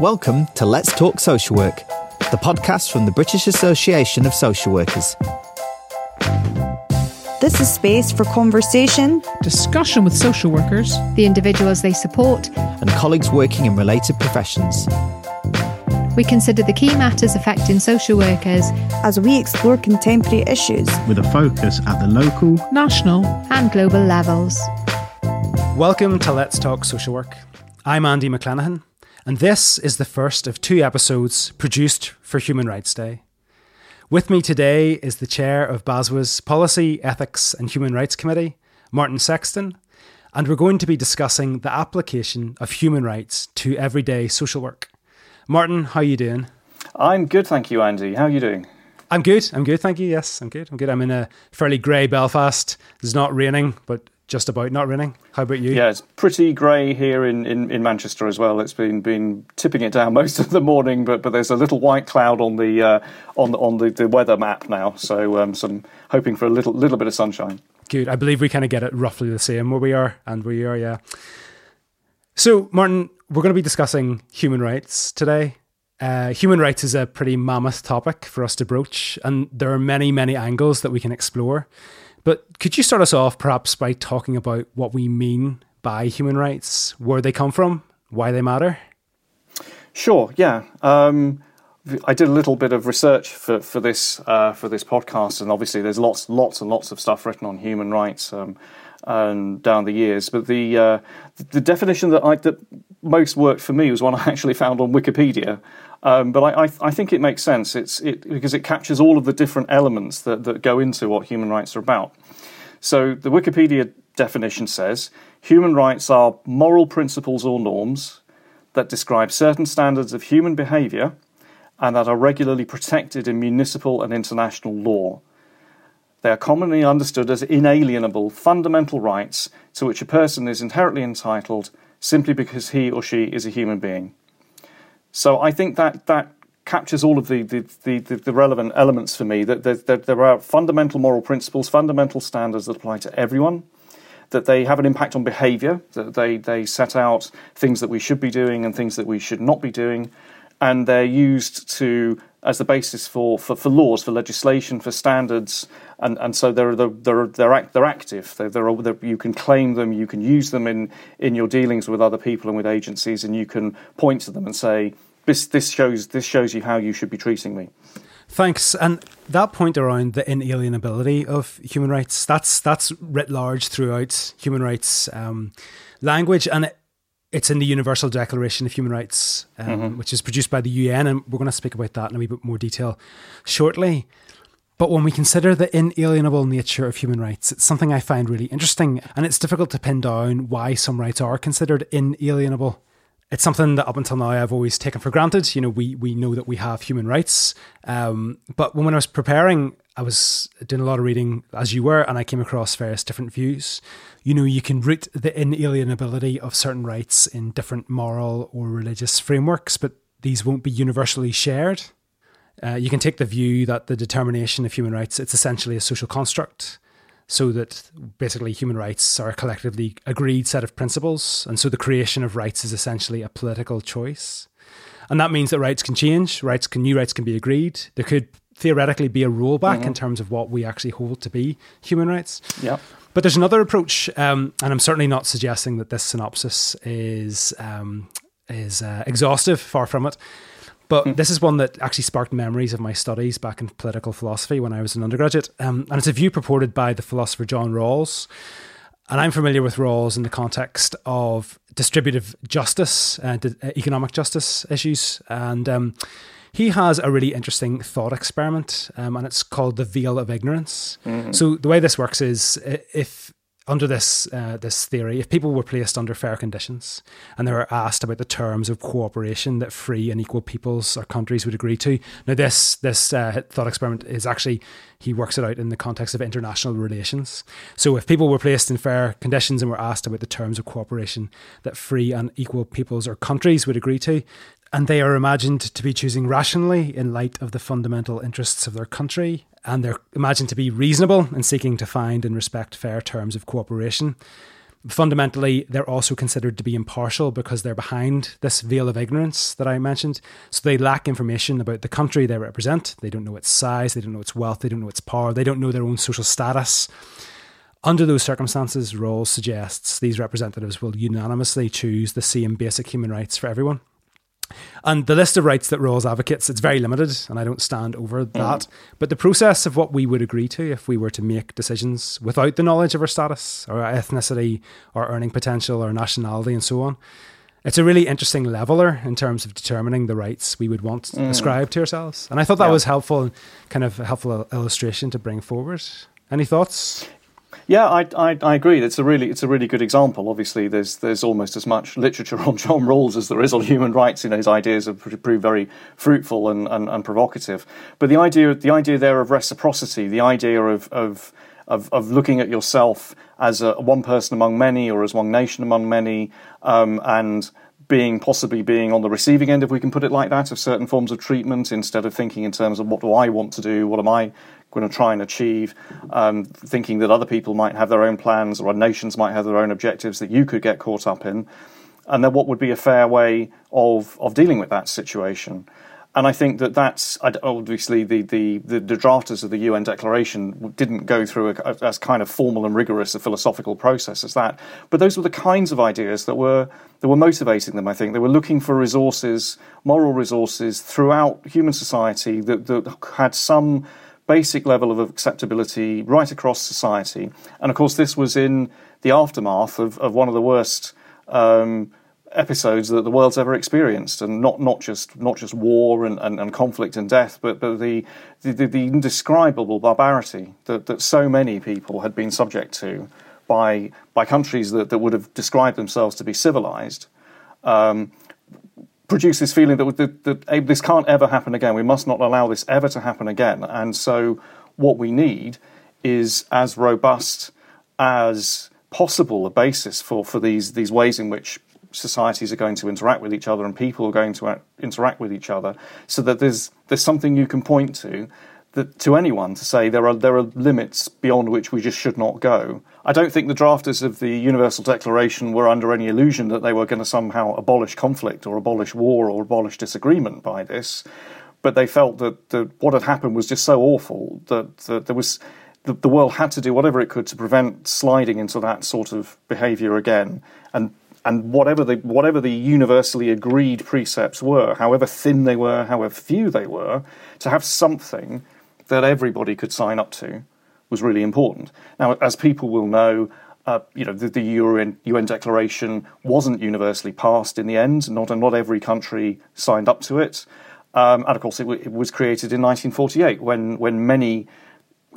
Welcome to Let's Talk Social Work, the podcast from the British Association of Social Workers. This is space for conversation, discussion with social workers, the individuals they support, and colleagues working in related professions. We consider the key matters affecting social workers as we explore contemporary issues with a focus at the local, national, and global levels. Welcome to Let's Talk Social Work. I'm Andy McClenaghan, and this is the first of two episodes produced for Human Rights Day. With me today is the chair of BASW's Policy, Ethics and Human Rights Committee, Martin Sexton, and we're going to be discussing the application of human rights to everyday social work. Martin, how are you doing? I'm good, thank you, Andy. How are you doing? I'm good. I'm good, thank you. Yes, I'm good. I'm good. I'm in a fairly grey Belfast. It's not raining, but just about not raining. How about you? Yeah, it's pretty grey here in, in, in, Manchester as well. It's been been tipping it down most of the morning, but but there's a little white cloud on the uh, on on the, the weather map now. So um, so I'm hoping for a little little bit of sunshine. Good. I believe we kind of get it roughly the same where we are and where you are. Yeah. So Martin, we're going to be discussing human rights today. Uh, human rights is a pretty mammoth topic for us to broach, and there are many, many angles that we can explore. But could you start us off perhaps by talking about what we mean by human rights, where they come from, why they matter? Sure, yeah. Um, I did a little bit of research for, for this uh, for this podcast, and obviously there's lots lots and lots of stuff written on human rights um, down the years. But the uh, the definition that I, that most worked for me was one I actually found on Wikipedia, um, but I, I, I, think it makes sense. It's it, because it captures all of the different elements that, that go into what human rights are about. So the Wikipedia definition says human rights are moral principles or norms that describe certain standards of human behaviour and that are regularly protected in municipal and international law. They are commonly understood as inalienable fundamental rights to which a person is inherently entitled simply because he or she is a human being. So I think that that captures all of the the, the, the relevant elements for me. That there, that there are fundamental moral principles, fundamental standards that apply to everyone. That they have an impact on behaviour. That they they set out things that we should be doing and things that we should not be doing, and they're used to as the basis for, for, for laws, for legislation, for standards, and, and so they're they're they're they're, they're active. They're, they're, they're, you can claim them, you can use them in in your dealings with other people and with agencies, and you can point to them and say this this shows this shows you how you should be treating me. Thanks. And that point around the inalienability of human rights, that's that's writ large throughout human rights um, language, and it, it's in the Universal Declaration of Human Rights, um, mm-hmm. which is produced by the UN, and we're going to speak about that in a wee bit more detail shortly. But when we consider the inalienable nature of human rights, it's something I find really interesting, and it's difficult to pin down why some rights are considered inalienable it's something that up until now I've always taken for granted. You know, we we know that we have human rights, um, but when I was preparing, I was doing a lot of reading as you were, and I came across various different views. You know, you can root the inalienability of certain rights in different moral or religious frameworks, but these won't be universally shared. Uh, you can take the view that the determination of human rights it's essentially a social construct so that basically human rights are a collectively agreed set of principles. And so the creation of rights is essentially a political choice. And that means that rights can change, rights can new rights can be agreed. There could theoretically be a rollback mm-hmm. in terms of what we actually hold to be human rights. Yeah. But there's another approach, um, and I'm certainly not suggesting that this synopsis is um, is uh, exhaustive. Far from it. But mm. this is one that actually sparked memories of my studies back in political philosophy when I was an undergraduate. Um, and it's a view purported by the philosopher John Rawls. And I'm familiar with Rawls in the context of distributive justice, uh, economic justice issues. And um, he has a really interesting thought experiment, um, and it's called the veil of ignorance. Mm-hmm. So the way this works is if under this uh, this theory, if people were placed under fair conditions and they were asked about the terms of cooperation that free and equal peoples or countries would agree to, now this this uh, thought experiment is actually he works it out in the context of international relations. So if people were placed in fair conditions and were asked about the terms of cooperation that free and equal peoples or countries would agree to, and they are imagined to be choosing rationally in light of the fundamental interests of their country and they're imagined to be reasonable in seeking to find and respect fair terms of cooperation. fundamentally, they're also considered to be impartial because they're behind this veil of ignorance that I mentioned. So they lack information about the country they represent. They don't know its size, they don't know its wealth, they don't know its power, they don't know their own social status. Under those circumstances, Rawls suggests these representatives will unanimously choose the same basic human rights for everyone. And the list of rights that Rawls advocates, it's very limited, and I don't stand over mm. that. But the process of what we would agree to if we were to make decisions without the knowledge of our status, or our ethnicity, or earning potential, or nationality, and so on, it's a really interesting leveler in terms of determining the rights we would want mm. ascribed to ourselves. And I thought that yeah. was helpful, kind of a helpful illustration to bring forward. Any thoughts? Yeah, I, I, I, agree. It's a really it's a really good example. Obviously, there's there's almost as much literature on John Rawls as there is on human rights. You know, his ideas have proved very fruitful and, and, and provocative. But the idea the idea there of reciprocity, the idea of of of, of looking at yourself as a, one person among many or as one nation among many, um, and being possibly being on the receiving end, if we can put it like that, of certain forms of treatment instead of thinking in terms of what do I want to do, what am I going to try and achieve, um, thinking that other people might have their own plans or nations might have their own objectives that you could get caught up in, and then what would be a fair way of of dealing with that situation. And I think that that's obviously the, the, the, the drafters of the UN Declaration didn't go through a, as kind of formal and rigorous a philosophical process as that. But those were the kinds of ideas that were that were motivating them. I think they were looking for resources, moral resources throughout human society that, that had some basic level of acceptability right across society. And of course, this was in the aftermath of, of one of the worst um, episodes that the world's ever experienced, and not, not just not just war and, and, and conflict and death, but, but the, the, the indescribable barbarity that, that so many people had been subject to by by countries that, that would have described themselves to be civilized. Um, produce this feeling that, that, that, this can't ever happen again. We must not allow this ever to happen again. And so, what we need is as robust as possible a basis for, for these, these ways in which societies are going to interact with each other and people are going to interact with each other so that there's, there's something you can point to that, to anyone to say there are, there are limits beyond which we just should not go. I don't think the drafters of the Universal Declaration were under any illusion that they were going to somehow abolish conflict or abolish war or abolish disagreement by this, but they felt that, what had happened was just so awful that, that there was the, the world had to do whatever it could to prevent sliding into that sort of behaviour again, and and whatever the whatever the universally agreed precepts were, however thin they were, however few they were, to have something that everybody could sign up to was really important. Now, as people will know, uh, you know, the, the UN, UN, declaration wasn't universally passed in the end. Not, not every country signed up to it. Um, and of course, it, w- it, was created in 1948 when, when many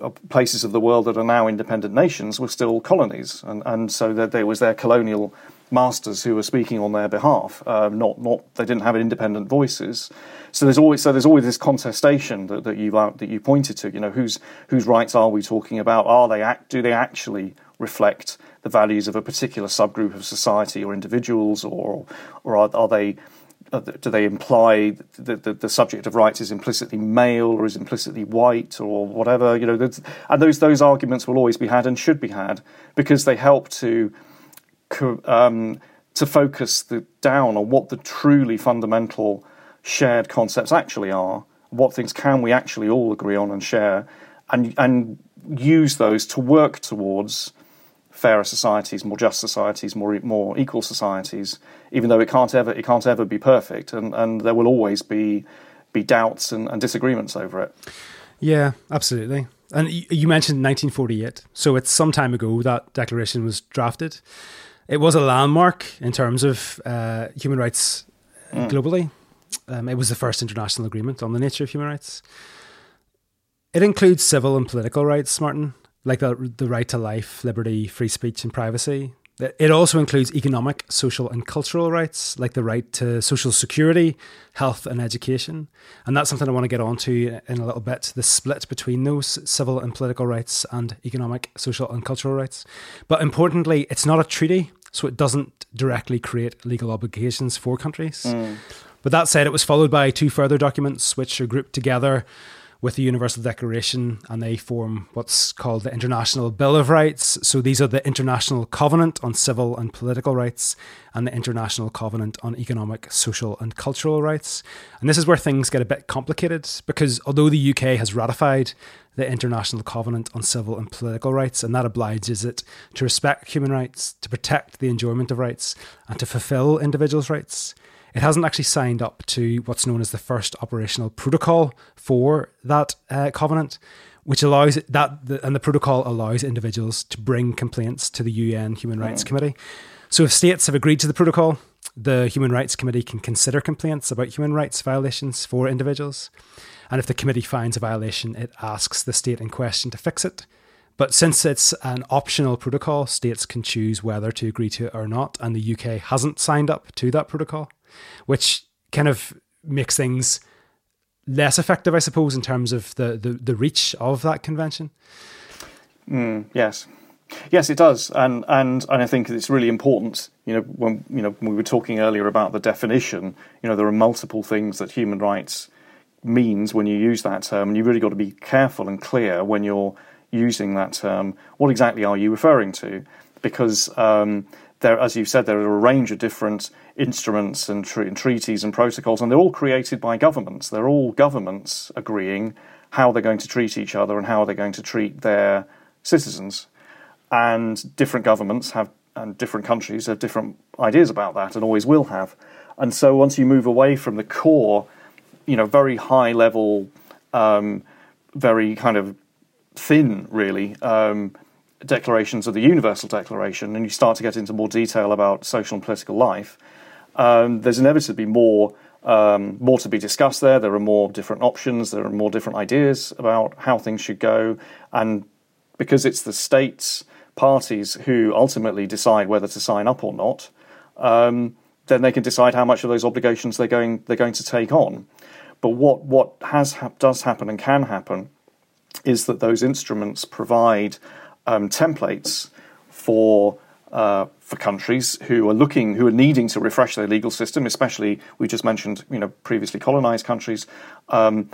uh, places of the world that are now independent nations were still colonies. And, and so that there was their colonial masters who were speaking on their behalf. Um, not, not, they didn't have independent voices. So there's always so there's always this contestation that, that you that you pointed to. You know, whose whose rights are we talking about? Are they act? Do they actually reflect the values of a particular subgroup of society or individuals, or or are, are they uh, do they imply that the, the, subject of rights is implicitly male or is implicitly white or whatever? You know, and those those arguments will always be had and should be had because they help to um, to focus the, down on what the truly fundamental shared concepts actually are. What things can we actually all agree on and share, and and use those to work towards fairer societies, more just societies, more more equal societies. Even though it can't ever it can't ever be perfect, and, and there will always be be doubts and, and disagreements over it. Yeah, absolutely. And you mentioned 1948, so it's some time ago that declaration was drafted. It was a landmark in terms of uh, human rights mm. globally. Um, it was the first international agreement on the nature of human rights. It includes civil and political rights, Martin, like the, the right to life, liberty, free speech, and privacy. It also includes economic, social, and cultural rights, like the right to social security, health, and education. And that's something I want to get onto in a little bit the split between those civil and political rights and economic, social, and cultural rights. But importantly, it's not a treaty, so it doesn't directly create legal obligations for countries. Mm. But that said, it was followed by two further documents, which are grouped together with the Universal Declaration and they form what's called the International Bill of Rights. So these are the International Covenant on Civil and Political Rights and the International Covenant on Economic, Social and Cultural Rights. And this is where things get a bit complicated because although the UK has ratified the International Covenant on Civil and Political Rights, and that obliges it to respect human rights, to protect the enjoyment of rights, and to fulfill individuals' rights it hasn't actually signed up to what's known as the first optional protocol for that uh, covenant, which allows that, the, and the protocol allows individuals to bring complaints to the UN Human Rights Committee. So if states have agreed to the protocol, the Human Rights Committee can consider complaints about human rights violations for individuals. And if the committee finds a violation, it asks the state in question to fix it. But since it's an optional protocol, states can choose whether to agree to it or not. And the UK hasn't signed up to that protocol which kind of makes things less effective, I suppose, in terms of the, the, the reach of that convention. Mm, yes. Yes, it does, and, and and I think it's really important. You know, when you know we were talking earlier about the definition, you know, there are multiple things that human rights means when you use that term, and you've really got to be careful and clear when you're using that term. What exactly are you referring to? Because um, there, as you've said, there are a range of different instruments and, and, treaties and protocols, and they're all created by governments. They're all governments agreeing how they're going to treat each other and how they're going to treat their citizens. And different governments have, and different countries have different ideas about that, and always will have. And so, once you move away from the core, you know, very high level, um, very kind of thin, really. Um, declarations of the Universal Declaration, and you start to get into more detail about social and political life, um, there's inevitably more um, more to be discussed there. There are more different options. There are more different ideas about how things should go, and because it's the states parties who ultimately decide whether to sign up or not, um, then they can decide how much of those obligations they're going they're going to take on. But what what has does happen and can happen is that those instruments provide um, templates for uh, for countries who are looking, who are needing to refresh their legal system, especially we just mentioned, you know, previously colonized countries. Um,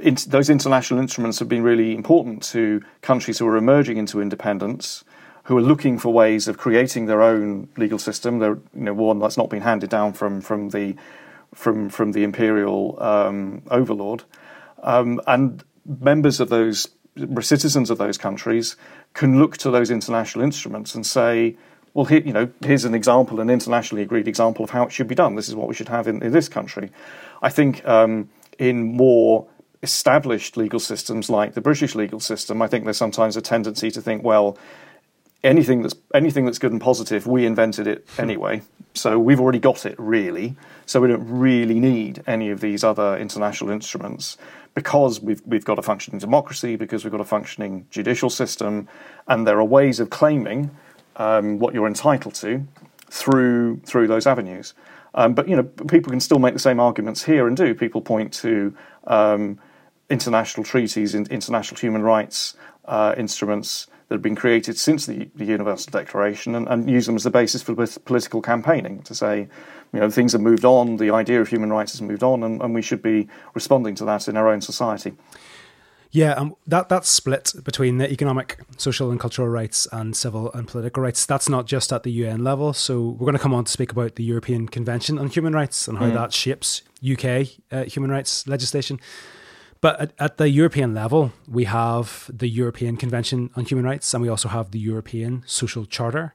in, those international instruments have been really important to countries who are emerging into independence, who are looking for ways of creating their own legal system. They're, you know, one that's not been handed down from from the from from the imperial um, overlord, um, and members of those citizens of those countries can look to those international instruments and say, well, here, you know, here's an example, an internationally agreed example of how it should be done. This is what we should have in, in this country. I think um, in more established legal systems like the British legal system, I think there's sometimes a tendency to think, well, anything that's anything that's good and positive, we invented it anyway. So we've already got it, really. So we don't really need any of these other international instruments because we've we've got a functioning democracy, because we've got a functioning judicial system, and there are ways of claiming um, what you're entitled to through through those avenues. Um, but you know, people can still make the same arguments here and do. People point to um, international treaties, in, international human rights uh, instruments that have been created since the, the Universal Declaration, and, and, use them as the basis for political campaigning to say, you know, things have moved on, the idea of human rights has moved on, and, and we should be responding to that in our own society. Yeah, and that that split between the economic, social, and cultural rights and civil and political rights, that's not just at the UN level. So we're going to come on to speak about the European Convention on Human Rights and how mm. that shapes UK uh, human rights legislation. But at, at, the European level, we have the European Convention on Human Rights and we also have the European Social Charter.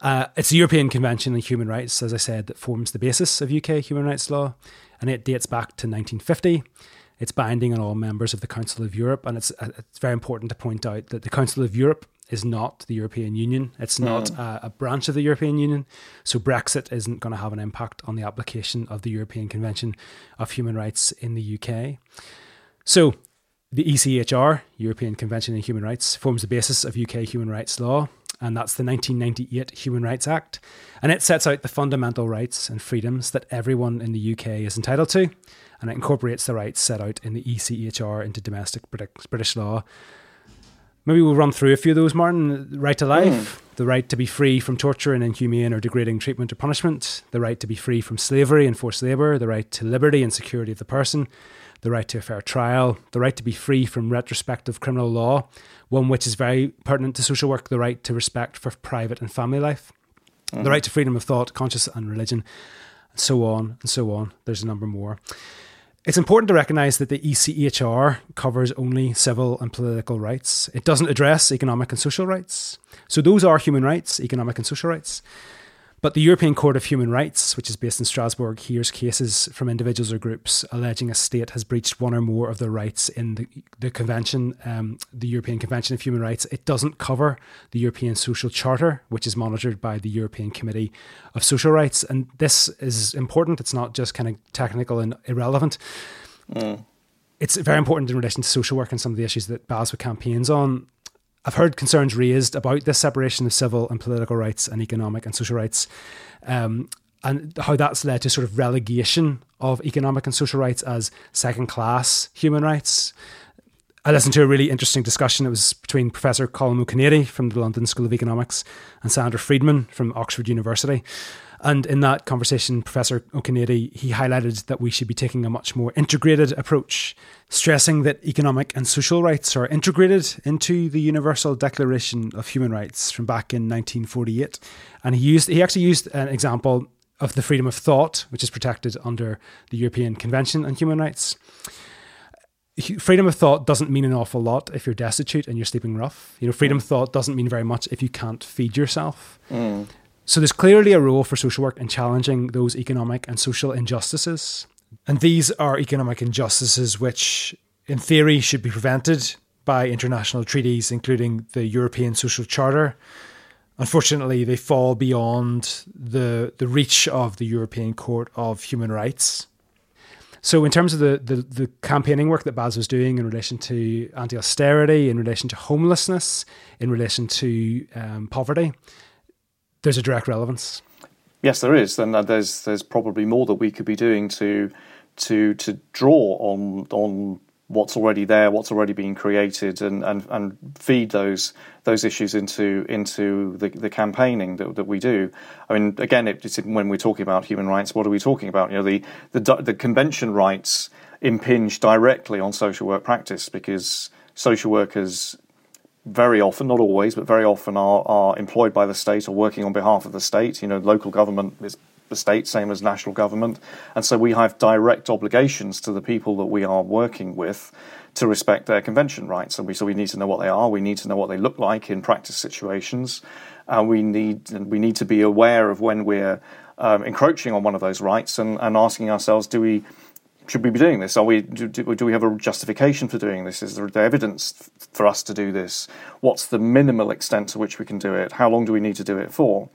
Uh, it's the European Convention on Human Rights, as I said, that forms the basis of UK human rights law, and it dates back to 1950. It's binding on all members of the Council of Europe, and it's uh, it's very important to point out that the Council of Europe is not the European Union. It's not mm. a, a, branch of the European Union. So Brexit isn't going to have an impact on the application of the European Convention of Human Rights in the UK. So the ECHR, European Convention on Human Rights, forms the basis of UK human rights law and that's the 1998 Human Rights Act. And it sets out the fundamental rights and freedoms that everyone in the UK is entitled to, and it incorporates the rights set out in the ECHR into domestic British law. Maybe we'll run through a few of those, Martin. The right to life, mm. the right to be free from torture and inhumane or degrading treatment or punishment, the right to be free from slavery and forced labour, the right to liberty and security of the person, the right to a fair trial, the right to be free from retrospective criminal law, one which is very pertinent to social work, the right to respect for private and family life, mm. the right to freedom of thought, conscience, and religion, and so on and so on. There's a number more. It's important to recognise that the ECHR covers only civil and political rights. It doesn't address economic and social rights. So those are human rights, economic and social rights. But the European Court of Human Rights, which is based in Strasbourg, hears cases from individuals or groups alleging a state has breached one or more of their rights in the, the Convention, um, the European Convention of Human Rights. It doesn't cover the European Social Charter, which is monitored by the European Committee of Social Rights. And this is important. It's not just kind of technical and irrelevant. Mm. It's very important in relation to social work and some of the issues that BASW campaigns on. I've heard concerns raised about this separation of civil and political rights and economic and social rights, um, and how that's led to sort of relegation of economic and social rights as second class human rights. I listened to a really interesting discussion. It was between Professor Colm Cinnéide from the London School of Economics and Sandra Fredman from Oxford University. And in that conversation, Professor Ó he highlighted that we should be taking a much more integrated approach, stressing that economic and social rights are integrated into the Universal Declaration of Human Rights from back in 1948. And he used he actually used an example of the freedom of thought, which is protected under the European Convention on Human Rights. Freedom of thought doesn't mean an awful lot if you're destitute and you're sleeping rough. You know, freedom of thought doesn't mean very much if you can't feed yourself. Mm. So there's clearly a role for social work in challenging those economic and social injustices. And these are economic injustices which, in theory, should be prevented by international treaties, including the European Social Charter. Unfortunately, they fall beyond the, the reach of the European Court of Human Rights. So, in terms of the, the, the campaigning work that Baz was doing in relation to anti austerity, in relation to homelessness, in relation to um, poverty, there's a direct relevance. Yes, there is, and there's there's probably more that we could be doing to to to draw on on what's already there, what's already being created, and, and, and feed those those issues into into the, the campaigning that, that we do. I mean, again, it, when we're talking about human rights, what are we talking about? You know, the the, the convention rights impinge directly on social work practice because social workers very often, not always, but very often are, are employed by the state or working on behalf of the state. You know, local government is the state, same as national government. And so we have direct obligations to the people that we are working with to respect their convention rights. And we, so we need to know what they are, we need to know what they look like in practice situations. And we need, we need to be aware of when we're um, encroaching on one of those rights and, and asking ourselves, do we should we be doing this? Are we do, do, we have a justification for doing this? Is there evidence for us to do this? What's the minimal extent to which we can do it? How long do we need to do it for?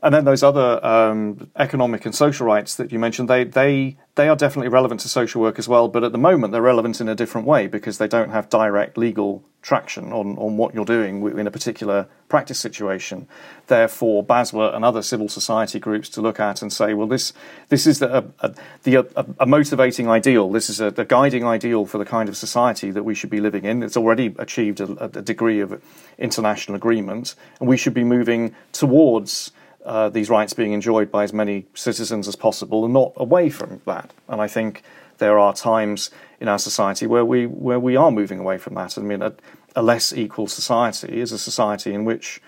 And then those other um, economic and social rights that you mentioned, they, they, they are definitely relevant to social work as well, but at the moment they're relevant in a different way because they don't have direct legal traction on, on what you're doing in a particular practice situation. Therefore, BASW and other civil society groups to look at and say, well, this, this is the, a, the, a, a motivating ideal, this is a, a, guiding ideal for the kind of society that we should be living in. It's already achieved a, a degree of international agreement, and we should be moving towards uh, these rights being enjoyed by as many citizens as possible and not away from that. And I think there are times in our society where we where we are moving away from that. I mean, a, less equal society is a society in which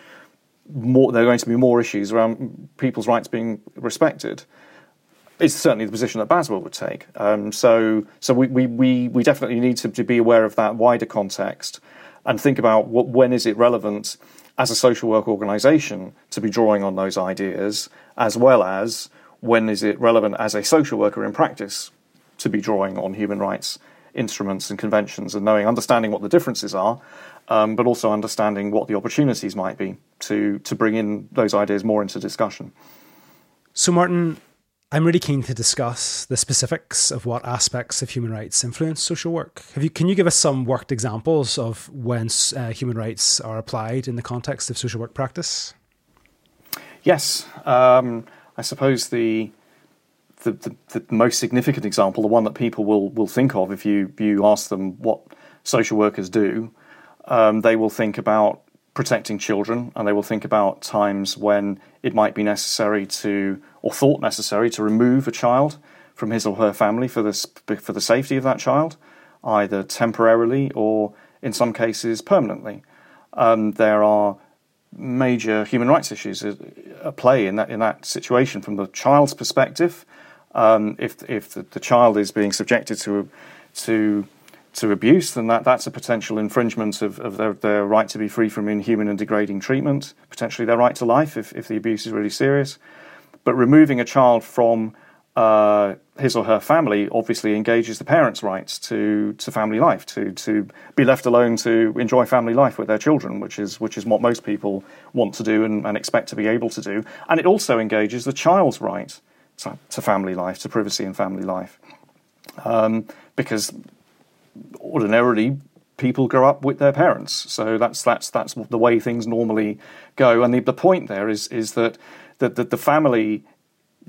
more, there are going to be more issues around people's rights being respected. It's certainly the position that BASW would take. Um, so, so we, we, we, we definitely need to, to be aware of that wider context and think about what, when is it relevant as a social work organisation to be drawing on those ideas, as well as when is it relevant as a social worker in practice to be drawing on human rights instruments and conventions and knowing, understanding what the differences are, um, but also understanding what the opportunities might be to to bring in those ideas more into discussion. So, Martin, I'm really keen to discuss the specifics of what aspects of human rights influence social work. Have you, can you give us some worked examples of when uh, human rights are applied in the context of social work practice? Yes, um, I suppose the, the, the the most significant example, the one that people will will think of if you you ask them what social workers do, um, they will think about protecting children, and they will think about times when it might be necessary to, or thought necessary, to remove a child from his or her family for the for the safety of that child, either temporarily or in some cases permanently. Um, there are major human rights issues at play in that in that situation from the child's perspective. Um, if if the, the, child is being subjected to to to abuse, then that, that's a potential infringement of, of their, their right to be free from inhuman and degrading treatment, potentially their right to life if, if the abuse is really serious. But removing a child from uh, his or her family obviously engages the parents' rights to, to family life, to, to be left alone to enjoy family life with their children, which is, which is what most people want to do and, and expect to be able to do. And it also engages the child's right to, family life, to privacy and family life. Um, because ordinarily people grow up with their parents, so that's that's that's the way things normally go. And the, the point there is is that that, that the family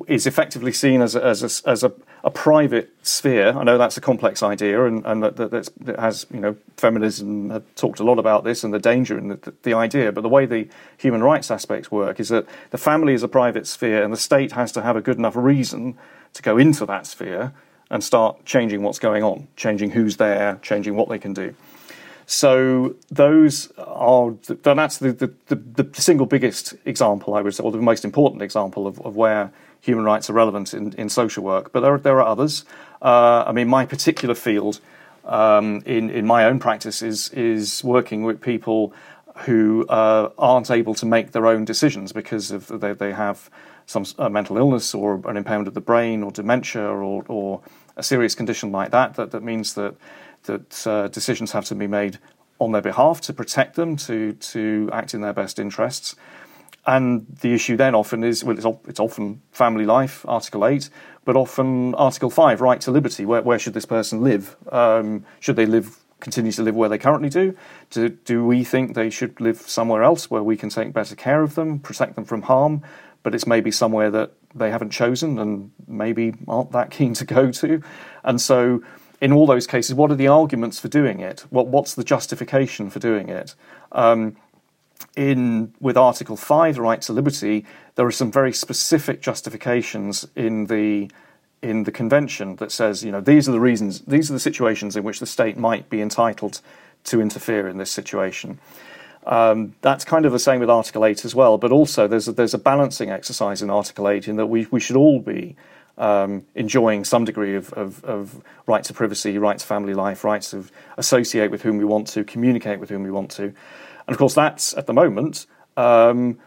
is effectively seen as a, as a, as a, a, private sphere. I know that's a complex idea, and, and that, that, that has you know feminism talked a lot about this and the danger in the, the, idea. But the way the human rights aspects work is that the family is a private sphere, and the state has to have a good enough reason to go into that sphere and start changing what's going on, changing who's there, changing what they can do. So those are that's the, the, the, the single biggest example I would say, or the most important example of, of where human rights are relevant in, in social work. But there, there are others. Uh, I mean, my particular field um, in, in my own practice is, is working with people who uh, aren't able to make their own decisions because of they, they have some mental illness or an impairment of the brain or dementia or, or a serious condition like that. That, that means that, that uh, decisions have to be made on their behalf to protect them, to, to act in their best interests. And the issue then often is well, it's, it's, often family life, Article 8, but often Article 5, right to liberty. Where, where should this person live? Um, should they live, continue to live where they currently do? do? Do we think they should live somewhere else where we can take better care of them, protect them from harm? But it's maybe somewhere that they haven't chosen and maybe aren't that keen to go to. And so, in all those cases, what are the arguments for doing it? What, what's the justification for doing it? Um, in with Article Five, right to liberty, there are some very specific justifications in the in the convention that says, you know, these are the reasons, these are the situations in which the state might be entitled to interfere in this situation. Um, that's kind of the same with Article 8 as well, but also there's a, there's a balancing exercise in Article 8 in that we, we should all be um, enjoying some degree of, of, of, right to privacy, right to family life, rights to associate with whom we want to, communicate with whom we want to. And of course, that's at the moment um,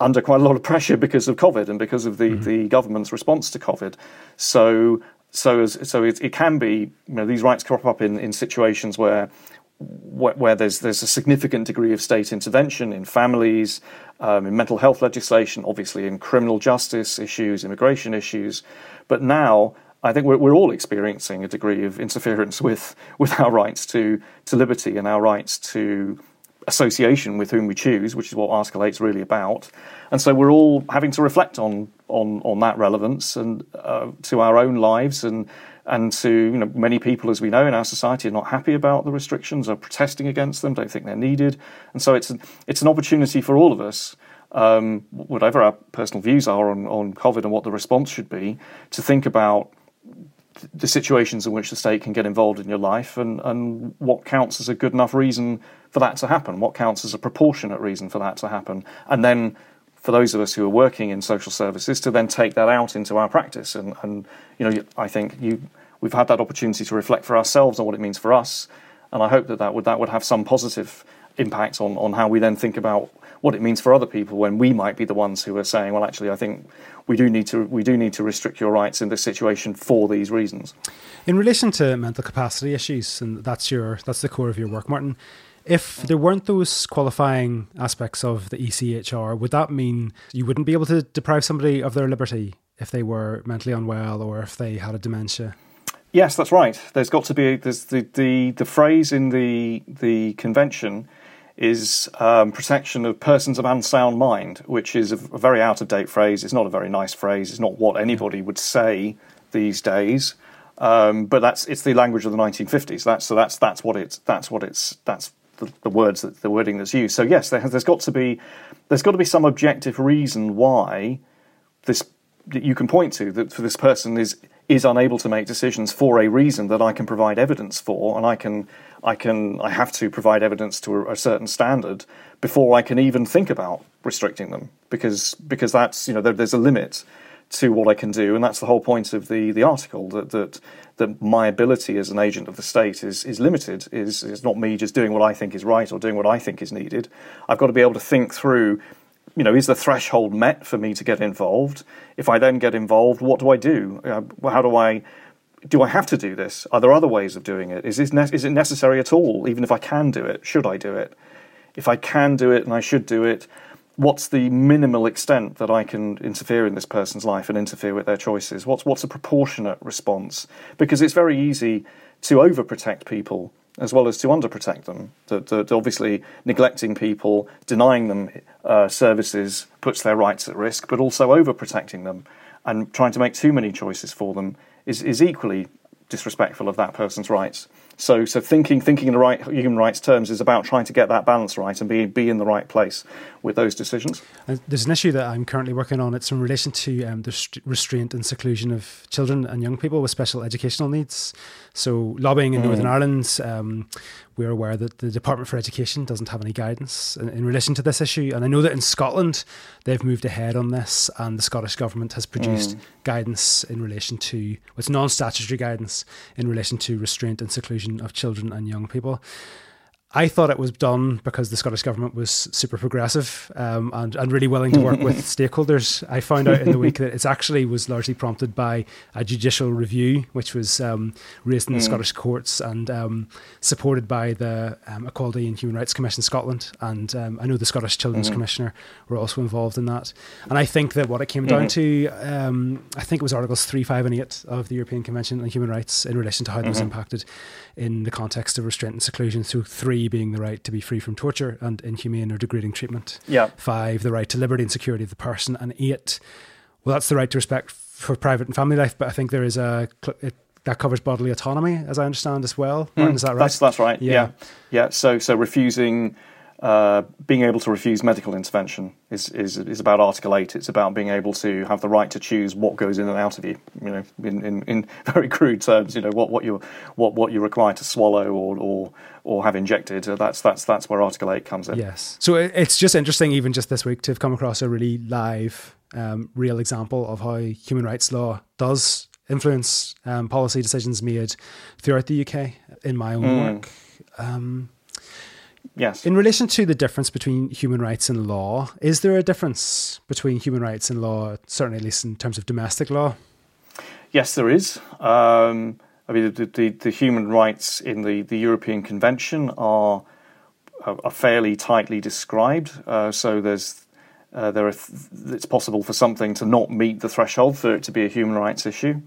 under quite a lot of pressure because of COVID and because of the, mm-hmm. the government's response to COVID. So, so, as, so it, it, can be, you know, these rights crop up in, in situations where, where, where there's, there's a significant degree of state intervention in families, um, in mental health legislation, obviously in criminal justice issues, immigration issues. But now, I think we're, we're, all experiencing a degree of interference with, with our rights to, to liberty and our rights to association with whom we choose, which is what Article 8 is really about. And so we're all having to reflect on on, on that relevance and uh, to our own lives and and to you know many people as we know in our society are not happy about the restrictions, are protesting against them, don't think they're needed, and so it's an, it's an opportunity for all of us. Um, whatever our personal views are on, on COVID and what the response should be, to think about the situations in which the state can get involved in your life and, and what counts as a good enough reason for that to happen, what counts as a proportionate reason for that to happen. And then for those of us who are working in social services to then take that out into our practice. And, and you know, I think you, we've had that opportunity to reflect for ourselves on what it means for us. And I hope that that would, that would have some positive impact on, on how we then think about what it means for other people when we might be the ones who are saying, well, actually, I think we do need to we do need to restrict your rights in this situation for these reasons. In relation to mental capacity issues, and that's your that's the core of your work, Martin. If there weren't those qualifying aspects of the ECHR, would that mean you wouldn't be able to deprive somebody of their liberty if they were mentally unwell or if they had a dementia? Yes, that's right. There's got to be there's the, the, the phrase in the the convention is um, protection of persons of unsound mind, which is a, very out of date phrase. It's not a very nice phrase. It's not what anybody would say these days. Um, but that's it's the language of the 1950s. That's so that's that's what it's that's what it's that's the, the words that the wording that's used. So yes, there has, there's got to be there's got to be some objective reason why this that you can point to that for this person is is unable to make decisions for a reason that I can provide evidence for, and I can, I can, I have to provide evidence to a, a certain standard before I can even think about restricting them, because because that's you know there, there's a limit to what I can do, and that's the whole point of the the article that that that my ability as an agent of the state is is limited. Is is not me just doing what I think is right or doing what I think is needed. I've got to be able to think through you know, is the threshold met for me to get involved? If I then get involved, what do I do? Uh, how do I do I have to do this? Are there other ways of doing it? Is this ne- is it necessary at all? Even if I can do it, should I do it? If I can do it and I should do it, what's the minimal extent that I can interfere in this person's life and interfere with their choices? What's what's a proportionate response? Because it's very easy to overprotect people as well as to underprotect them. That, that obviously neglecting people, denying them uh, services puts their rights at risk, but also overprotecting them and trying to make too many choices for them is, is equally disrespectful of that person's rights. So, so thinking thinking in the right human rights terms is about trying to get that balance right and be be in the right place with those decisions. there's an issue that I'm currently working on. It's in relation to um, the restraint and seclusion of children and young people with special educational needs. So, lobbying in mm. Northern Ireland, um, we're aware that the Department for Education doesn't have any guidance in, in, relation to this issue. And I know that in Scotland, they've moved ahead on this, and the Scottish Government has produced mm. guidance in relation to, well, it's non statutory guidance in relation to restraint and seclusion of children and young people. I thought it was done because the Scottish government was super progressive um, and, and really willing to work with stakeholders. I found out in the week that it actually was largely prompted by a judicial review, which was um, raised in the mm. Scottish courts and um, supported by the um, Equality and Human Rights Commission Scotland. And um, I know the Scottish Children's mm-hmm. Commissioner were also involved in that. And I think that what it came down mm-hmm. to, um, I think it was Articles 3, 5, and 8 of the European Convention on Human Rights in relation to how mm-hmm. those impacted in the context of restraint and seclusion. So, three being the right to be free from torture and inhumane or degrading treatment. Yeah. Five, the right to liberty and security of the person. And eight, well, that's the right to respect for private and family life. But I think there is a. It, that covers bodily autonomy, as I understand as well. Martin, mm, is that right? That's that's right. Yeah. yeah, yeah. So so refusing uh, being able to refuse medical intervention is, is is about Article Eight. It's about being able to have the right to choose what goes in and out of you. You know, in, in, in very crude terms, you know what, what you what what you're required to swallow or or or have injected. That's that's that's where Article Eight comes in. Yes. So it's just interesting, even just this week, to have come across a really live, um, real example of how human rights law does influence um, policy decisions made throughout the UK in my own mm. work. Um, Yes. In relation to the difference between human rights and law, is there a difference between human rights and law, certainly at least in terms of domestic law? Yes, there is. Um, I mean, the, the, the, human rights in the, the European Convention are, are fairly tightly described. Uh, so there's uh, there are th- it's possible for something to not meet the threshold for it to be a human rights issue,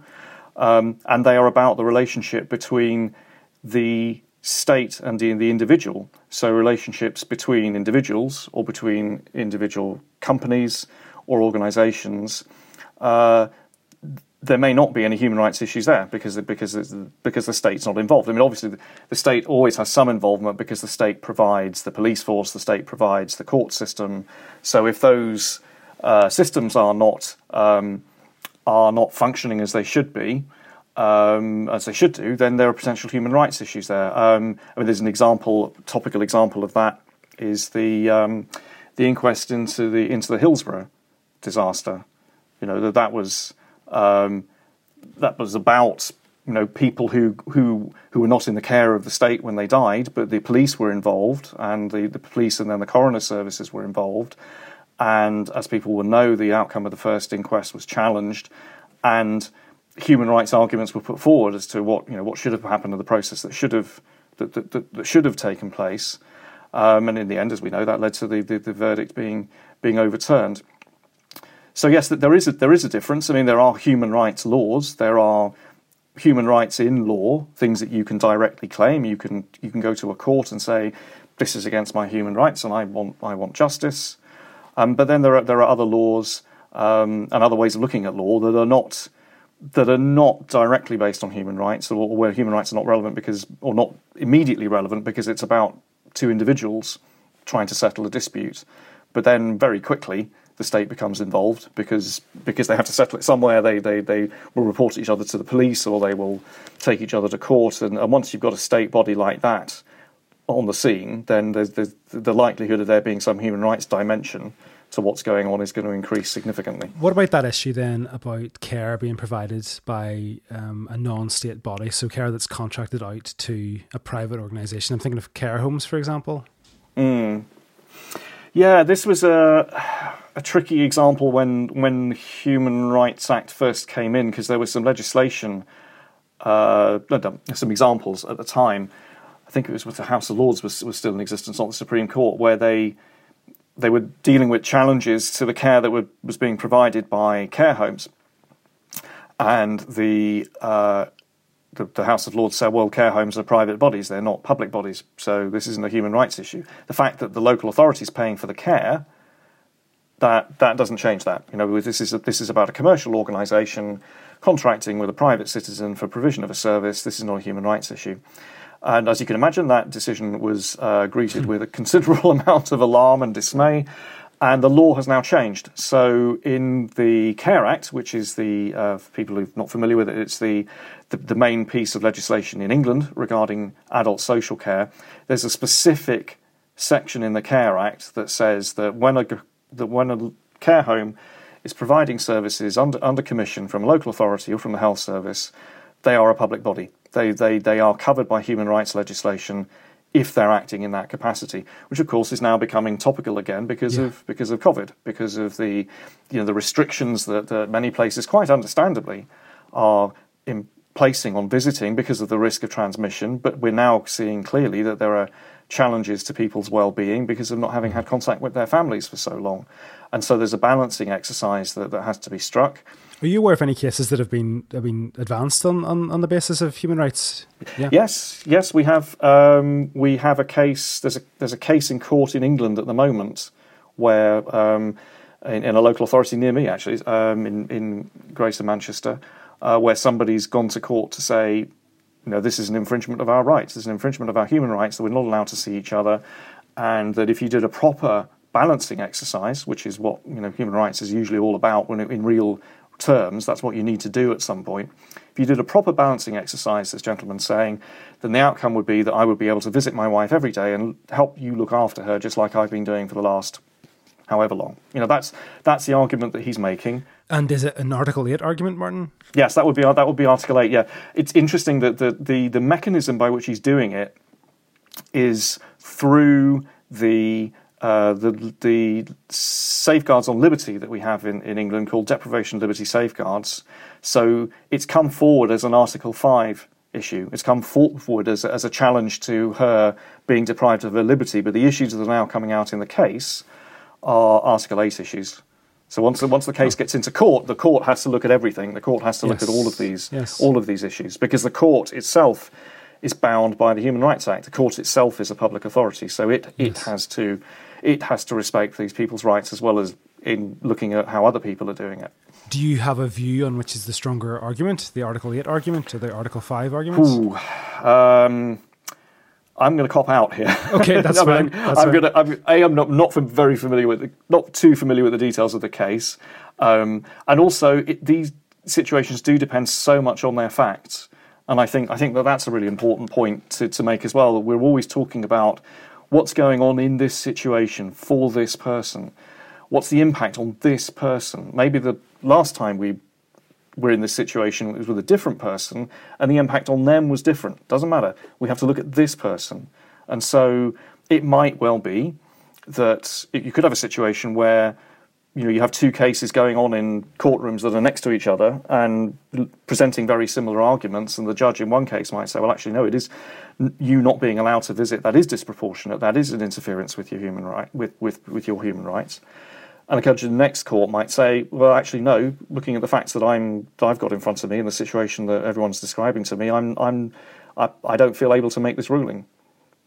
um, and they are about the relationship between the state and the, the individual. So relationships between individuals or between individual companies or organisations. Uh, there may not be any human rights issues there because because because the state's not involved. I mean, obviously, the, state always has some involvement because the state provides the police force, the state provides the court system. So if those uh, systems are not um, are not functioning as they should be, um, as they should do, then there are potential human rights issues there. Um, I mean, there's an example, topical example of that is the um, the inquest into the into the Hillsborough disaster. You know that that was um, that was about you know people who who who were not in the care of the state when they died, but the police were involved, and the, the police and then the coroner services were involved. And as people will know, the outcome of the first inquest was challenged, and human rights arguments were put forward as to what you know what should have happened in the process that should have that, that, that, that should have taken place, um, and in the end, as we know, that led to the, the, the verdict being being overturned. So yes, there is a, there is a difference. I mean, there are human rights laws. There are human rights in law, things that you can directly claim. You can you can go to a court and say, "This is against my human rights, and I want I want justice." Um, but then there are there are other laws um, and other ways of looking at law that are not that are not directly based on human rights, or, where human rights are not relevant because, or not immediately relevant because it's about two individuals trying to settle a dispute. But then very quickly, the state becomes involved because because they have to settle it somewhere. They they, they will report each other to the police or they will take each other to court. And, and once you've got a state body like that on the scene, then there's, there's the likelihood of there being some human rights dimension to what's going on is going to increase significantly. What about that issue then about care being provided by um, a non-state body, so care that's contracted out to a private organisation? I'm thinking of care homes, for example. Mm. Yeah, this was a a tricky example when when Human Rights Act first came in because there was some legislation, uh, some examples at the time. I think it was with the House of Lords was was still in existence, not the Supreme Court, where they they were dealing with challenges to the care that were, was being provided by care homes, and the, uh, the, the House of Lords said, "Well, care homes are private bodies; they're not public bodies, so this isn't a human rights issue." The fact that the local authority is paying for the care that that doesn't change that. You know, this is a, this is about a commercial organisation contracting with a private citizen for provision of a service. This is not a human rights issue. And as you can imagine, that decision was uh, greeted with a considerable amount of alarm and dismay. And the law has now changed. So, in the Care Act, which is the, uh, for people who are not familiar with it, it's the, the, the main piece of legislation in England regarding adult social care. There's a specific section in the Care Act that says that when a, that when a care home is providing services under, under commission from a local authority or from the health service, they are a public body. They, they, they are covered by human rights legislation if they're acting in that capacity, which of course is now becoming topical again because yeah. of because of COVID, because of the you know the restrictions that, that many places, quite understandably, are in placing on visiting because of the risk of transmission. But we're now seeing clearly that there are challenges to people's well-being because of not having had mm-hmm. contact with their families for so long, and so there's a balancing exercise that, that has to be struck. Are you aware of any cases that have been have been advanced on, on, on the basis of human rights? Yeah. Yes, yes, we have. Um, we have a case. There's a there's a case in court in England at the moment where um, in, in, a local authority near me, actually, um, in in Greater Manchester, uh, where somebody's gone to court to say, you know, this is an infringement of our rights. This is an infringement of our human rights that we're not allowed to see each other, and that if you did a proper balancing exercise, which is what you know human rights is usually all about when it, in real terms, that's what you need to do at some point. If you did a proper balancing exercise, this gentleman's saying, then the outcome would be that I would be able to visit my wife every day and help you look after her just like I've been doing for the last however long. You know, that's that's the argument that he's making. And is it an Article Eight argument, Martin? Yes, that would be that would be Article Eight. Yeah, it's interesting that the the, the mechanism by which he's doing it is through the uh, the, the safeguards on liberty that we have in, in England called deprivation liberty safeguards. So it's come forward as an Article 5 issue. It's come forward as a, as a challenge to her being deprived of her liberty, but the issues that are now coming out in the case are Article 8 issues. So once the, once the case gets into court, the court has to look at everything. The court has to look at all of these yes. all of these issues because the court itself is bound by the Human Rights Act. The court itself is a public authority, so it yes. it has to it has to respect these people's rights as well as in looking at how other people are doing it. Do you have a view on which is the stronger argument, the Article 8 argument or the Article 5 argument? Ooh, um, I'm going to cop out here. Okay, that's I fine. I'm, I'm going to. I'm, a, I'm not not very familiar with, the, not too familiar with the details of the case, um, and also it, these situations do depend so much on their facts. And I think I think that that's a really important point to, to make as well. That we're always talking about what's going on in this situation for this person? What's the impact on this person? Maybe the last time we were in this situation it was with a different person and the impact on them was different. Doesn't matter. We have to look at this person. And so it might well be that you could have a situation where you know you have two cases going on in courtrooms that are next to each other and presenting very similar arguments and the judge in one case might say well actually no it is you not being allowed to visit. That is disproportionate. That is an interference with your human right with with, with your human rights. And a judge in the next court might say well actually no. Looking at the facts that I'm that I've got in front of me and the situation that everyone's describing to me I'm I'm I, I don't feel able to make this ruling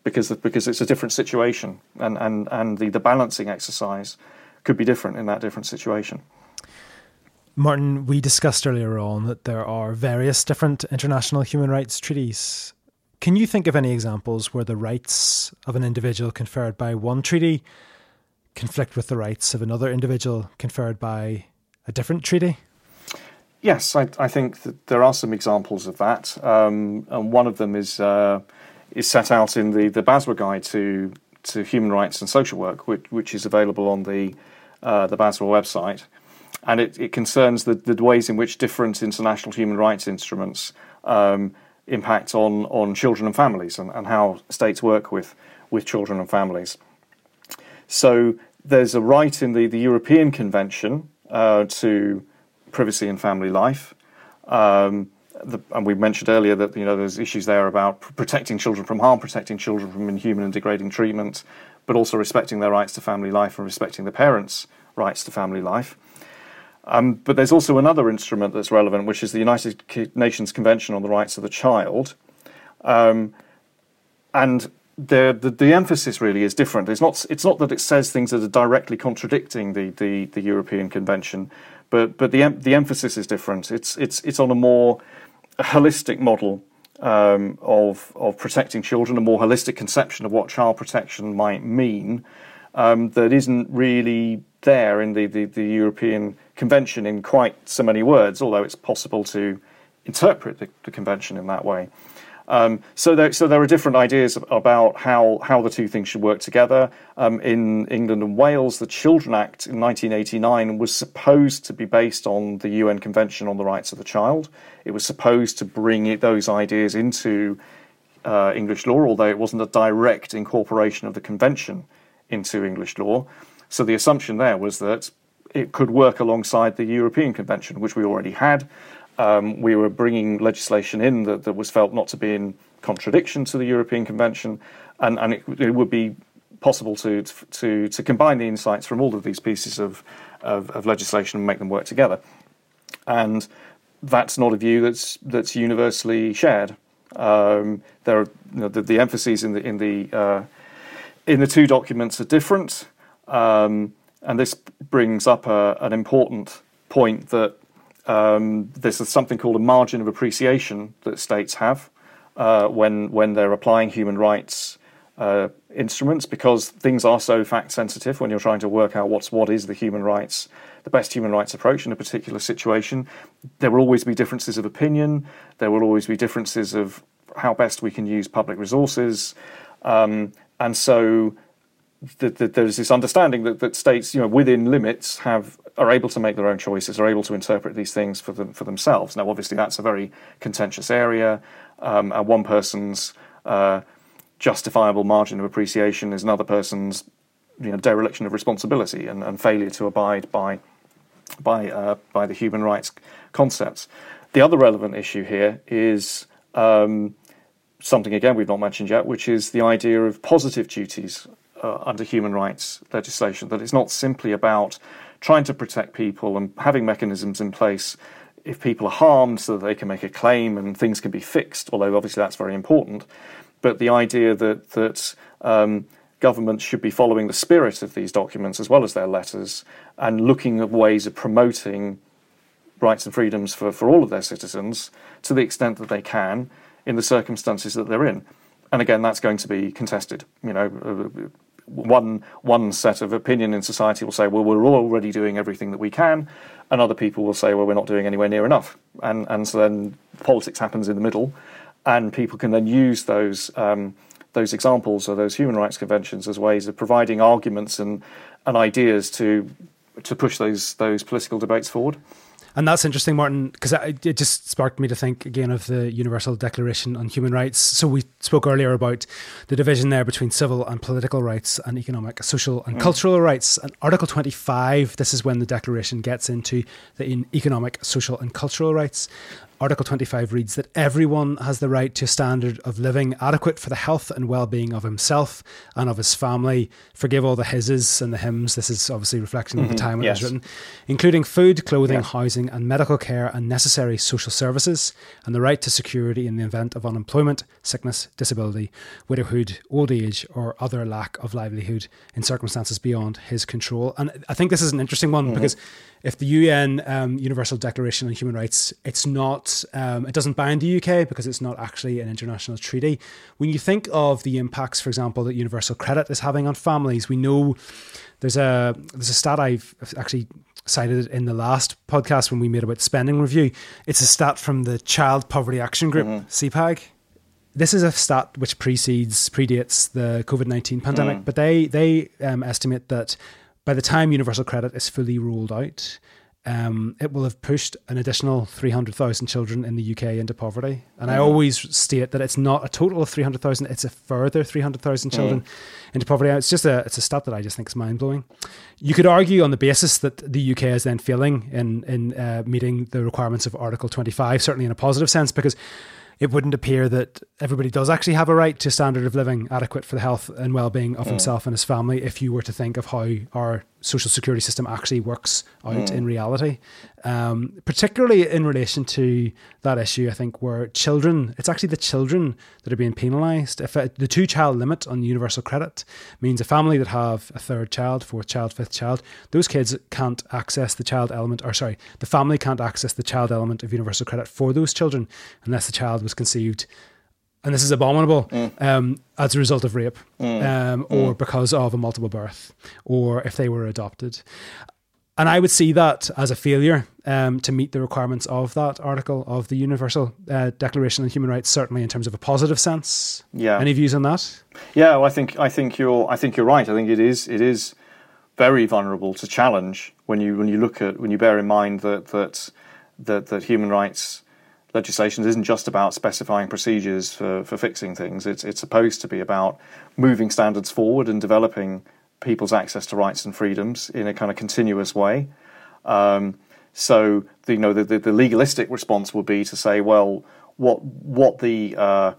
because because it's a different situation and and and the the balancing exercise could be different in that different situation. Martin, we discussed earlier on that there are various different international human rights treaties. Can you think of any examples where the rights of an individual conferred by one treaty conflict with the rights of another individual conferred by a different treaty? Yes, I, I think that there are some examples of that, um, and one of them is uh, is set out in the the BASW guide to to human rights and social work, which, which is available on the uh, the BASW website, and it, it concerns the, the ways in which different international human rights instruments um, impact on on children and families, and, and how states work with with children and families. So there's a right in the, the European Convention uh, to privacy and family life. Um, the, and we mentioned earlier that you know there's issues there about protecting children from harm, protecting children from inhuman and degrading treatment, but also respecting their rights to family life and respecting the parents' rights to family life. Um, but there's also another instrument that's relevant, which is the United Nations Convention on the Rights of the Child. Um, and the, the, the emphasis really is different. It's not it's not that it says things that are directly contradicting the, the, the European Convention, but but the the emphasis is different. It's it's it's on a more holistic model um, of of protecting children, a more holistic conception of what child protection might mean um, that isn't really there in the, the, the European Convention in quite so many words, although it's possible to interpret the, the convention in that way. Um, so, there, so there are different ideas about how, how the two things should work together. Um, in England and Wales, the Children Act in 1989 was supposed to be based on the UN Convention on the Rights of the Child. It was supposed to bring it, those ideas into uh, English law, although it wasn't a direct incorporation of the convention into English law. So the assumption there was that it could work alongside the European Convention, which we already had um, we were bringing legislation in that, that was felt not to be in contradiction to the European Convention, and, and it, it would be possible to, to, to combine the insights from all of these pieces of, of, of legislation and make them work together. And that's not a view that's, that's universally shared. Um, there are, you know, the, the, emphases in the, in, the, uh, in the two documents are different. Um, and this brings up a, an important point that um, there's something called a margin of appreciation that states have uh, when when they're applying human rights uh, instruments because things are so fact sensitive when you're trying to work out what's what is the human rights the best human rights approach in a particular situation. There will always be differences of opinion. There will always be differences of how best we can use public resources, um, and so there's this understanding that, that states, you know, within limits, have are able to make their own choices, are able to interpret these things for them for themselves. Now, obviously, that's a very contentious area, um, and one person's uh, justifiable margin of appreciation is another person's, you know, dereliction of responsibility and, and failure to abide by by uh, by the human rights concepts. The other relevant issue here is. Um, something again we've not mentioned yet, which is the idea of positive duties uh, under human rights legislation. That it's not simply about trying to protect people and having mechanisms in place if people are harmed so that they can make a claim and things can be fixed, although obviously that's very important. But the idea that, that um, governments should be following the spirit of these documents as well as their letters and looking at ways of promoting rights and freedoms for, for all of their citizens to the extent that they can in the circumstances that they're in. And again, that's going to be contested. You know, one one set of opinion in society will say, well, we're already doing everything that we can, and other people will say, well, we're not doing anywhere near enough, and and so then politics happens in the middle, and people can then use those. Um, those examples or those human rights conventions as ways of providing arguments and, and ideas to to push those those political debates forward. And that's interesting, Martin, because it just sparked me to think again of the Universal Declaration on Human Rights. So we spoke earlier about the division there between civil and political rights and economic, social, and mm. cultural rights. And Article 25, this is when the Declaration gets into the economic, social, and cultural rights. Article 25 reads that everyone has the right to a standard of living adequate for the health and well being of himself and of his family. Forgive all the hises and the hymns. This is obviously reflection mm-hmm. of the time yes. it was written, including food, clothing, housing, and medical care and necessary social services, and the right to security in the event of unemployment, sickness, disability, widowhood, old age, or other lack of livelihood in circumstances beyond his control. And I think this is an interesting one mm-hmm. because if the UN um, Universal Declaration on Human Rights, it's not, um, it doesn't bind the UK because it's not actually an international treaty. When you think of the impacts, for example, that universal credit is having on families, we know there's a there's a stat I've actually cited in the last podcast when we made about spending review. It's a stat from the Child Poverty Action Group, mm-hmm. CPAG. This is a stat which precedes predates the COVID nineteen pandemic, mm. but they they um, estimate that by the time universal credit is fully rolled out, um, it will have pushed an additional 300,000 children in the UK into poverty. And mm. I always state that it's not a total of 300,000, it's a further 300,000 children mm. into poverty. It's just a, it's a stat that I just think is mind blowing. You could argue on the basis that the UK is then failing in, in uh, meeting the requirements of Article 25, certainly in a positive sense, because it wouldn't appear that everybody does actually have a right to standard of living adequate for the health and well-being of mm. himself and his family if you were to think of how our social security system actually works out mm. in reality um, particularly in relation to that issue i think where children it's actually the children that are being penalised if it, the two child limit on universal credit means a family that have a third child fourth child fifth child those kids can't access the child element or sorry the family can't access the child element of universal credit for those children unless the child was conceived and this is abominable mm. um, as a result of rape mm. Um, or mm. because of a multiple birth or if they were adopted. And I would see that as a failure um, to meet the requirements of that article of the Universal uh, Declaration on Human Rights, certainly in terms of a positive sense. Yeah. Any views on that? Yeah, well, I think I think you're I think you're right. I think it is it is very vulnerable to challenge when you when you look at when you bear in mind that that that, that human rights legislation isn't just about specifying procedures for, for fixing things. It's, it's supposed to be about moving standards forward and developing people's access to rights and freedoms in a kind of continuous way. Um, so the, you know the, the, the, legalistic response would be to say, well, what what the uh,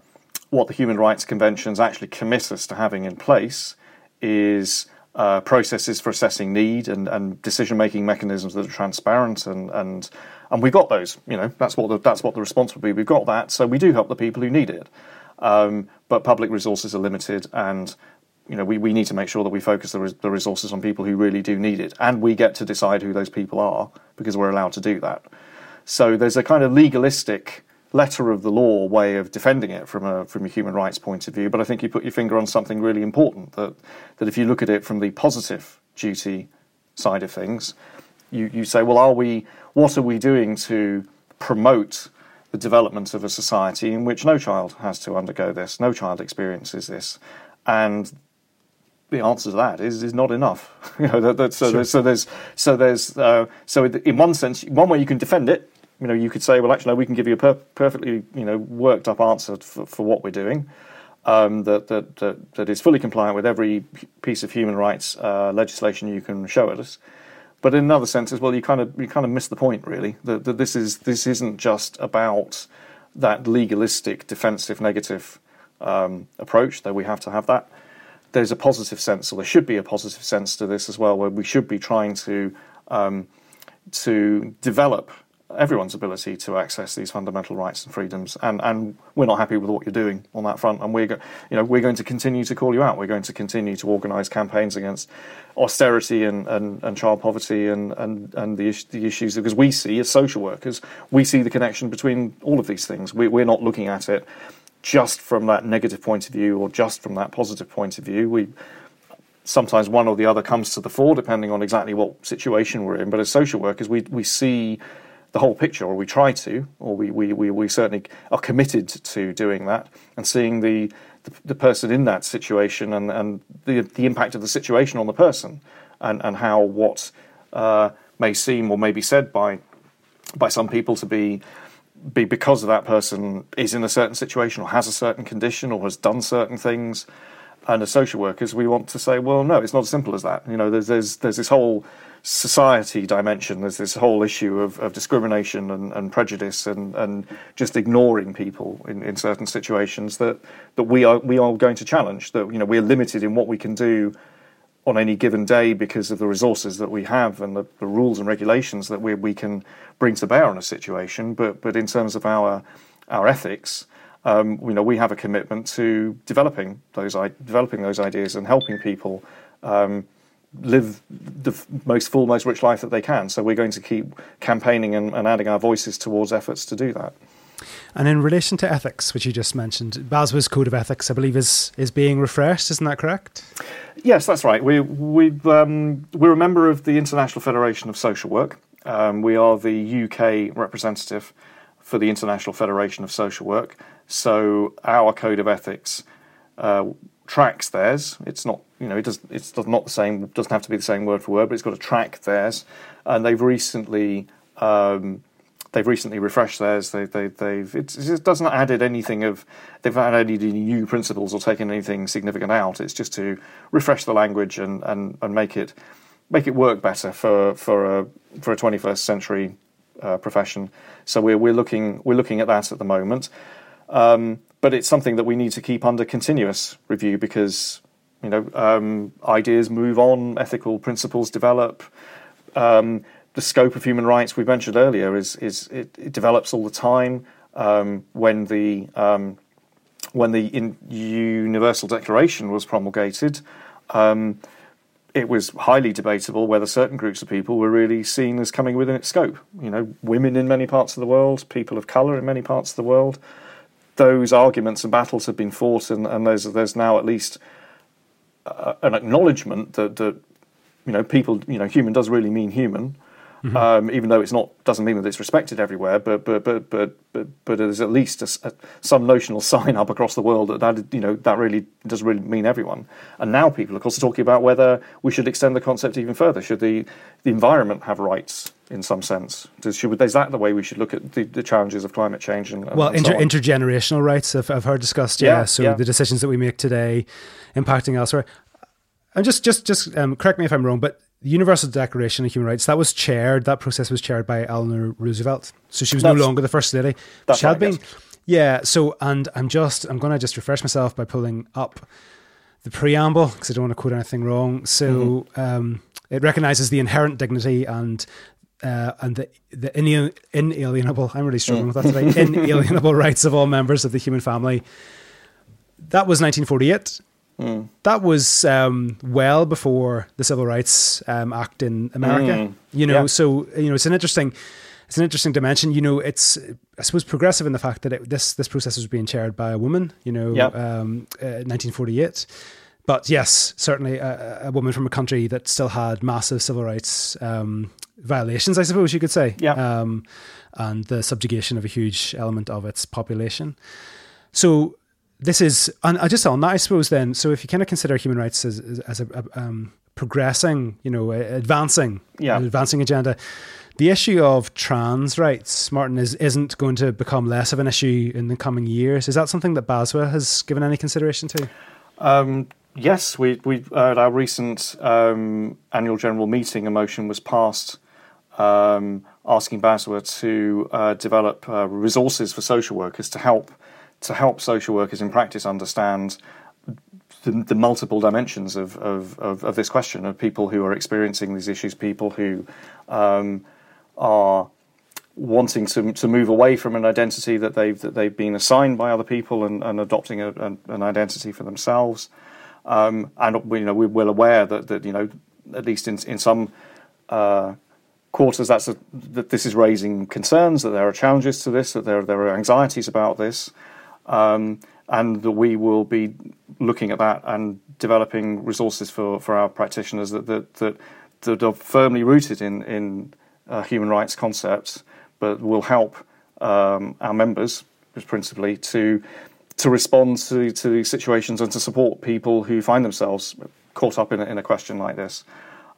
what the human rights conventions actually commit us to having in place is uh, processes for assessing need and, and decision making mechanisms that are transparent and and and we've got those. You know, that's what the, that's what the response would be. We've got that, so we do help the people who need it. Um, but public resources are limited, and you know, we, we need to make sure that we focus the, the resources on people who really do need it, and we get to decide who those people are because we're allowed to do that. So there's a kind of legalistic letter of the law way of defending it from a from a human rights point of view. But I think you put your finger on something really important that that if you look at it from the positive duty side of things, you, you say, well, are we what are we doing to promote the development of a society in which no child has to undergo this, no child experiences this, and the answer to that is is not enough. you know, that, that, so, sure. there's, so there's so there's uh, so in one sense, one way you can defend it. You know, you could say, well, actually, no, we can give you a per- perfectly you know worked up answer for, for what we're doing. Um, that, that, that that is fully compliant with every piece of human rights uh, legislation you can show at us. But in another sense as well, you kind of you kind of miss the point really. That, that this is this isn't just about that legalistic, defensive, negative um, approach. Though we have to have that. There's a positive sense, or there should be a positive sense to this as well, where we should be trying to um, to develop everyone's ability to access these fundamental rights and freedoms. And, and we're not happy with what you're doing on that front. And we're, go, you know, we're going to continue to call you out. We're going to continue to organise campaigns against austerity and, and, and child poverty and, and, and the, the issues because we see as social workers, we see the connection between all of these things. We, we're not looking at it just from that negative point of view or just from that positive point of view. We sometimes one or the other comes to the fore depending on exactly what situation we're in. But as social workers, we we see the whole picture, or we try to, or we, we, we, we certainly are committed to doing that, and seeing the, the, the, person in that situation and, and the, the impact of the situation on the person, and, and how what uh, may seem or may be said by, by some people to be, be because of that person is in a certain situation or has a certain condition or has done certain things. And as social workers, we want to say, well, no, it's not as simple as that. You know, there's, there's, there's this whole society dimension. There's this whole issue of, of discrimination and, and prejudice and, and just ignoring people in, in certain situations that, that we are we are going to challenge. That you know we're limited in what we can do on any given day because of the resources that we have and the, the rules and regulations that we we can bring to bear on a situation. But but in terms of our our ethics. Um, you know, we have a commitment to developing those developing those ideas and helping people um, live the most full, most rich life that they can. So we're going to keep campaigning and, and adding our voices towards efforts to do that. And in relation to ethics, which you just mentioned, BASW's code of ethics, I believe, is is being refreshed. Isn't that correct? Yes, that's right. We we um, we're a member of the International Federation of Social Work. Um, we are the UK representative for the International Federation of Social Work. So our code of ethics uh, tracks theirs. It's not, you know, it does. It's not the same. Doesn't have to be the same word for word, but it's got to track theirs. And they've recently. Um, they've recently refreshed theirs. They, they, they've it doesn't added anything of they've added any new principles or taken anything significant out. It's just to refresh the language and, and, and make it make it work better for for a for a 21st century uh, profession. So we're we're looking we're looking at that at the moment. Um, but it's something that we need to keep under continuous review because you know um, ideas move on, ethical principles develop. Um, the scope of human rights we mentioned earlier is is it, it develops all the time. Um, when the um, when the Universal Declaration was promulgated, um, it was highly debatable whether certain groups of people were really seen as coming within its scope. You know, women in many parts of the world, people of colour in many parts of the world. Those arguments and battles have been fought, and, and there's there's now at least an acknowledgement that that you know people you know human does really mean human, Mm-hmm. Um, even though it's not doesn't mean that it's respected everywhere, but but but but but, but there's at least a, a, some notional sign up across the world that that you know that really does really mean everyone. And now people, of course, are talking about whether we should extend the concept even further. Should the the environment have rights in some sense? Does, should, is that the way we should look at the, the challenges of climate change and, and well, and so inter, intergenerational rights? I've, I've heard discussed. Yeah, yeah so yeah. the decisions that we make today impacting elsewhere. And just just just um, correct me if I'm wrong, but the Universal Declaration of Human Rights that was chaired. That process was chaired by Eleanor Roosevelt. So she was That's- no longer the first lady. she had been. Yeah. So and I'm just I'm going to just refresh myself by pulling up the preamble because I don't want to quote anything wrong. So Mm-hmm. um, it recognizes the inherent dignity and. Uh, and the the inalienable. I'm really struggling with that Mm. today. Inalienable rights of all members of the human family. That was 1948 Mm. that was um, well before the Civil Rights um, Act in America. Mm. You know, Yeah. so you know, it's an interesting, it's an interesting dimension. You know, it's I suppose progressive in the fact that it, this this process was being chaired by a woman. You know, Yeah. um, uh, 1948. But yes, certainly a, a woman from a country that still had massive civil rights um, violations, I suppose you could say. Yeah. Um, and the subjugation of a huge element of its population. So this is, and I just on that, I suppose. Then, so if you kind of consider human rights as as, a, um, progressing, you know, advancing, Yeah. an advancing agenda, the issue of trans rights, Martin, is isn't going to become less of an issue in the coming years. Is that something that BASW has given any consideration to? Um, yes, we, we at our recent um, annual general meeting, a motion was passed um, asking BASW to uh, develop uh, resources for social workers to help to help social workers in practice understand the, the multiple dimensions of, of, of, of this question of people who are experiencing these issues, people who um, are wanting to to move away from an identity that they've that they've been assigned by other people and, and adopting a, an, an identity for themselves. Um, and we, you know we're well aware that, that you know at least in in some uh, quarters that's a, that this is raising concerns that there are challenges to this that there there are anxieties about this um, and that we will be looking at that and developing resources for, for our practitioners that that, that that are firmly rooted in in uh, human rights concepts, but will help um, our members principally to to respond to to situations and to support people who find themselves caught up in a, in a question like this.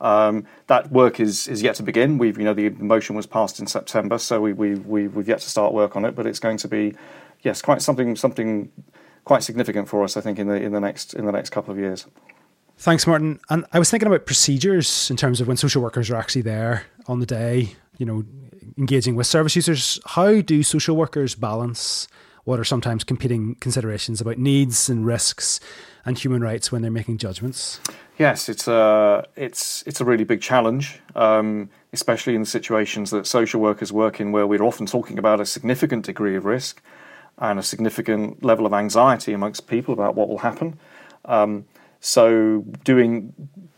Um, that work is is yet to begin. We've you know the motion was passed in September, so we, we, we we've yet to start work on it. But it's going to be yes, quite something something quite significant for us, I think, in the in the next in the next couple of years. Thanks, Martin. And I was thinking about procedures in terms of when social workers are actually there on the day, you know, engaging with service users. How do social workers balance what are sometimes competing considerations about needs and risks and human rights when they're making judgments? Yes, it's a it's it's a really big challenge, um, especially in the situations that social workers work in, where we're often talking about a significant degree of risk and a significant level of anxiety amongst people about what will happen. Um, so, doing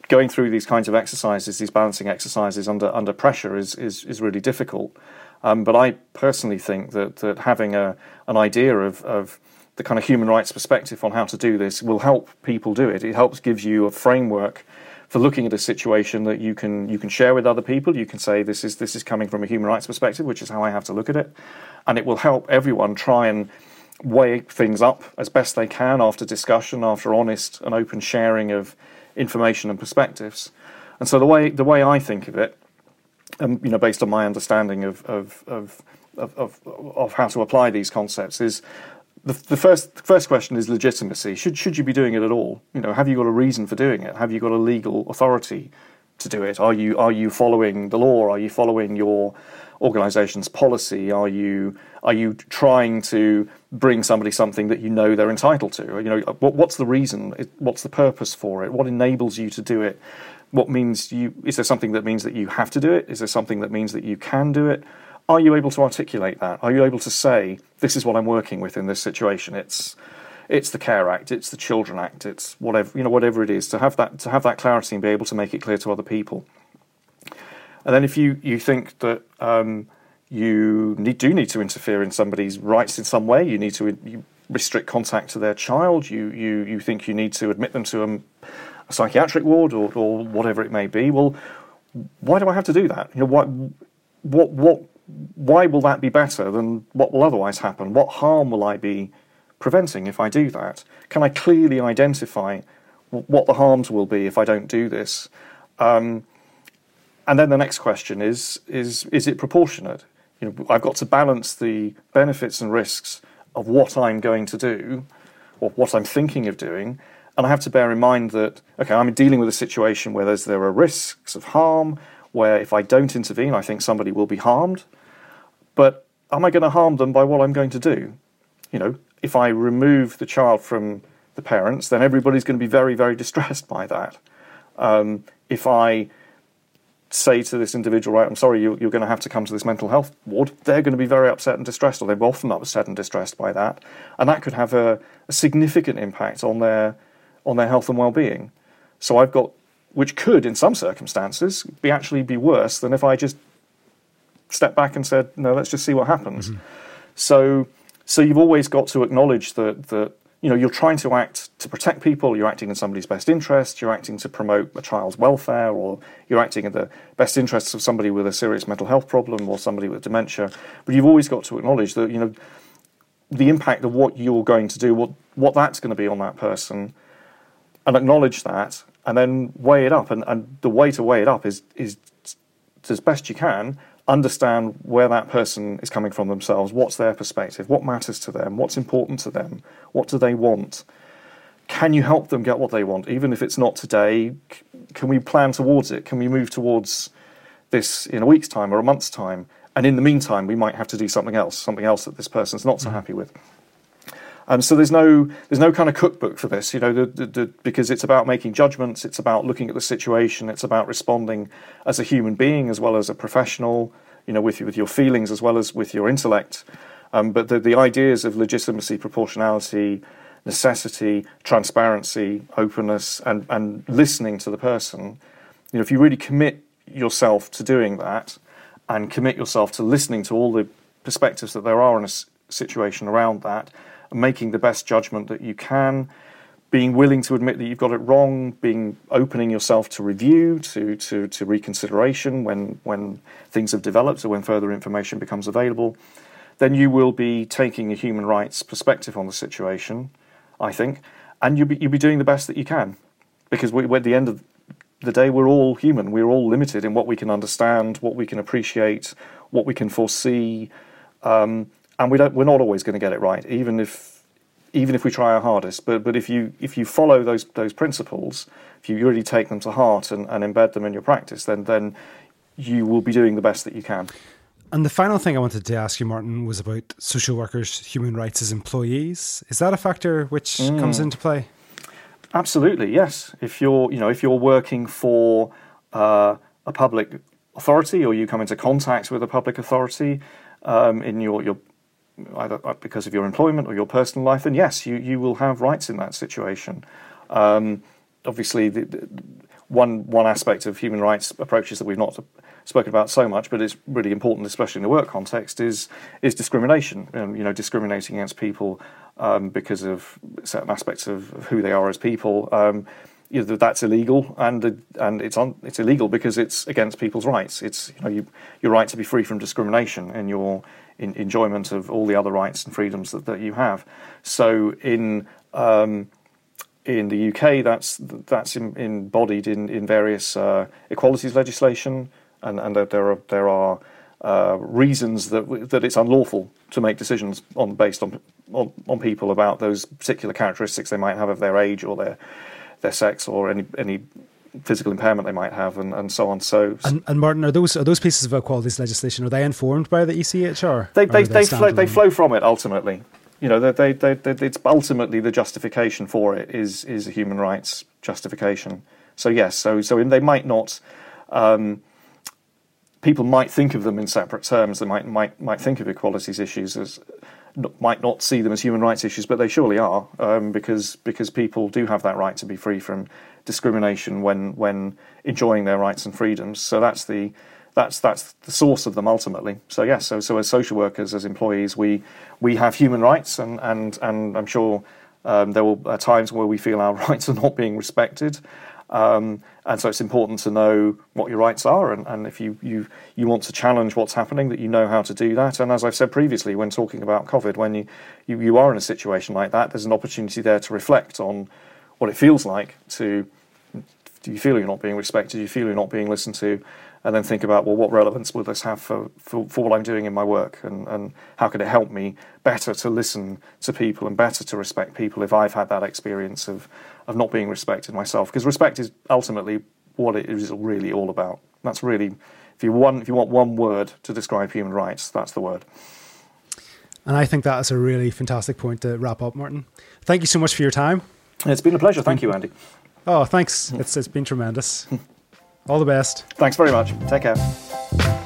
going through these kinds of exercises, these balancing exercises under under pressure, is is is really difficult. Um, but I personally think that that having a an idea of, of the kind of human rights perspective on how to do this will help people do it. It helps gives you a framework for looking at a situation that you can you can share with other people. You can say this is this is coming from a human rights perspective, which is how I have to look at it, and it will help everyone try and weigh things up as best they can after discussion, after honest and open sharing of information and perspectives. And so the way the way I think of it, um, you know, based on my understanding of of, of of, of, of how to apply these concepts is the, the first first question is legitimacy. Should should you be doing it at all? You know, have you got a reason for doing it? Have you got a legal authority to do it? Are you are you following the law? Are you following your organisation's policy? Are you are you trying to bring somebody something that you know they're entitled to? You know, what, what's the reason? What's the purpose for it? What enables you to do it? What means you? Is there something that means that you have to do it? Is there something that means that you can do it? Are you able to articulate that? Are you able to say this is what I'm working with in this situation? It's it's the Care Act, it's the Children Act, it's whatever you know, whatever it is. To have that to have that clarity and be able to make it clear to other people. And then if you, you think that um, you need, do need to interfere in somebody's rights in some way, you need to you restrict contact to their child, you, you, you think you need to admit them to a, a psychiatric ward or, or whatever it may be, well, why do I have to do that? You know, what, what, why will that be better than what will otherwise happen? What harm will I be preventing if I do that? Can I clearly identify what the harms will be if I don't do this? Um, and then the next question is is is it proportionate? You know, I've got to balance the benefits and risks of what I'm going to do or what I'm thinking of doing, and I have to bear in mind that okay, I'm dealing with a situation where there's there are risks of harm, where if I don't intervene, I think somebody will be harmed. But am I going to harm them by what I'm going to do? You know, if I remove the child from the parents, then everybody's going to be very, very distressed by that. Um, if I say to this individual, right, I'm sorry, you, are going to have to come to this mental health ward, they're going to be very upset and distressed, or they're often upset and distressed by that, and that could have a, a significant impact on their on their health and well-being. So I've got, which could, in some circumstances, be actually be worse than if I just stepped back and said, no, let's just see what happens. Mm-hmm. So, so you've always got to acknowledge that that you know, you're trying to act to protect people, you're acting in somebody's best interest, you're acting to promote a child's welfare, or you're acting in the best interests of somebody with a serious mental health problem or somebody with dementia. But you've always got to acknowledge that, you know, the impact of what you're going to do, what, what that's going to be on that person, and acknowledge that, and then weigh it up. And, and the way to weigh it up is, is as best you can, understand where that person is coming from themselves, what's their perspective, what matters to them, what's important to them, what do they want. Can you help them get what they want, even if it's not today? Can we plan towards it? Can we move towards this in a week's time or a month's time? And in the meantime, we might have to do something else, something else that this person's not so mm-hmm. happy with. Um, so there's no there's no kind of cookbook for this, you know, the, the, the, because it's about making judgments, it's about looking at the situation, it's about responding as a human being as well as a professional, you know, with with your feelings as well as with your intellect. Um, but the, the ideas of legitimacy, proportionality, necessity, transparency, openness, and and listening to the person, you know, if you really commit yourself to doing that, and commit yourself to listening to all the perspectives that there are in a situation around that making the best judgment that you can, being willing to admit that you've got it wrong, being opening yourself to review, to to, to reconsideration when when things have developed or when further information becomes available, then you will be taking a human rights perspective on the situation, I think, and you'll be you'll be doing the best that you can, because we, at the end of the day we're all human, we're all limited in what we can understand, what we can appreciate, what we can foresee. Um, and we don't we're not always going to get it right even if even if we try our hardest but but if you if you follow those those principles if you really take them to heart and, and embed them in your practice then then you will be doing the best that you can and the final thing I wanted to ask you, Martin, was about social workers' human rights as employees. Is that a factor which mm. comes into play? Absolutely, yes. If you're, you know, if you're working for uh, a public authority or you come into contact with a public authority um, in your, your either because of your employment or your personal life, then yes, you, you will have rights in that situation. Um, obviously, the, the, one one aspect of human rights approaches that we've not spoken about so much, but it's really important, especially in the work context, is is discrimination. Um, you know, discriminating against people um, because of certain aspects of, who they are as people. You know, that's illegal, and and it's on it's illegal because it's against people's rights. It's you know you, your right to be free from discrimination and your in, enjoyment of all the other rights and freedoms that, that you have. So in um, in the UK, that's that's in, embodied in in various uh, equalities legislation, and and there are there are uh, reasons that that it's unlawful to make decisions on based on, on, on people about those particular characteristics they might have of their age or their their sex or any any physical impairment they might have and, and so on. So and, and, Martin, are those are those pieces of equalities legislation are they informed by the ECHR? They they they, they flow, they flow from it ultimately. You know, they, they, they, it's ultimately the justification for it is is a human rights justification. So yes, so so they might not. Um, people might think of them in separate terms. They might might might think of equalities issues as might not see them as human rights issues, but they surely are um, because because people do have that right to be free from discrimination when when enjoying their rights and freedoms. So that's the that's that's the source of them ultimately. So yes, so so as social workers, as employees, we we have human rights, and and and I'm sure um, there will are times where we feel our rights are not being respected. Um, and so it's important to know what your rights are, and, and if you, you you want to challenge what's happening, that you know how to do that. And as I've said previously, when talking about COVID, when you, you, you are in a situation like that, there's an opportunity there to reflect on what it feels like to do you feel you're not being respected, do you feel you're not being listened to, and then think about well, what relevance will this have for, for, for, what I'm doing in my work, and, and how can it help me better to listen to people and better to respect people if I've had that experience of of not being respected myself? Because respect is ultimately what it is really all about. That's really if you want if you want one word to describe human rights, that's the word. And I think that is a really fantastic point to wrap up, Martin. Thank you so much for your time. It's been a pleasure. Thank you, Andy. Oh, thanks. It's, it's been tremendous. All the best. Thanks very much. Take care.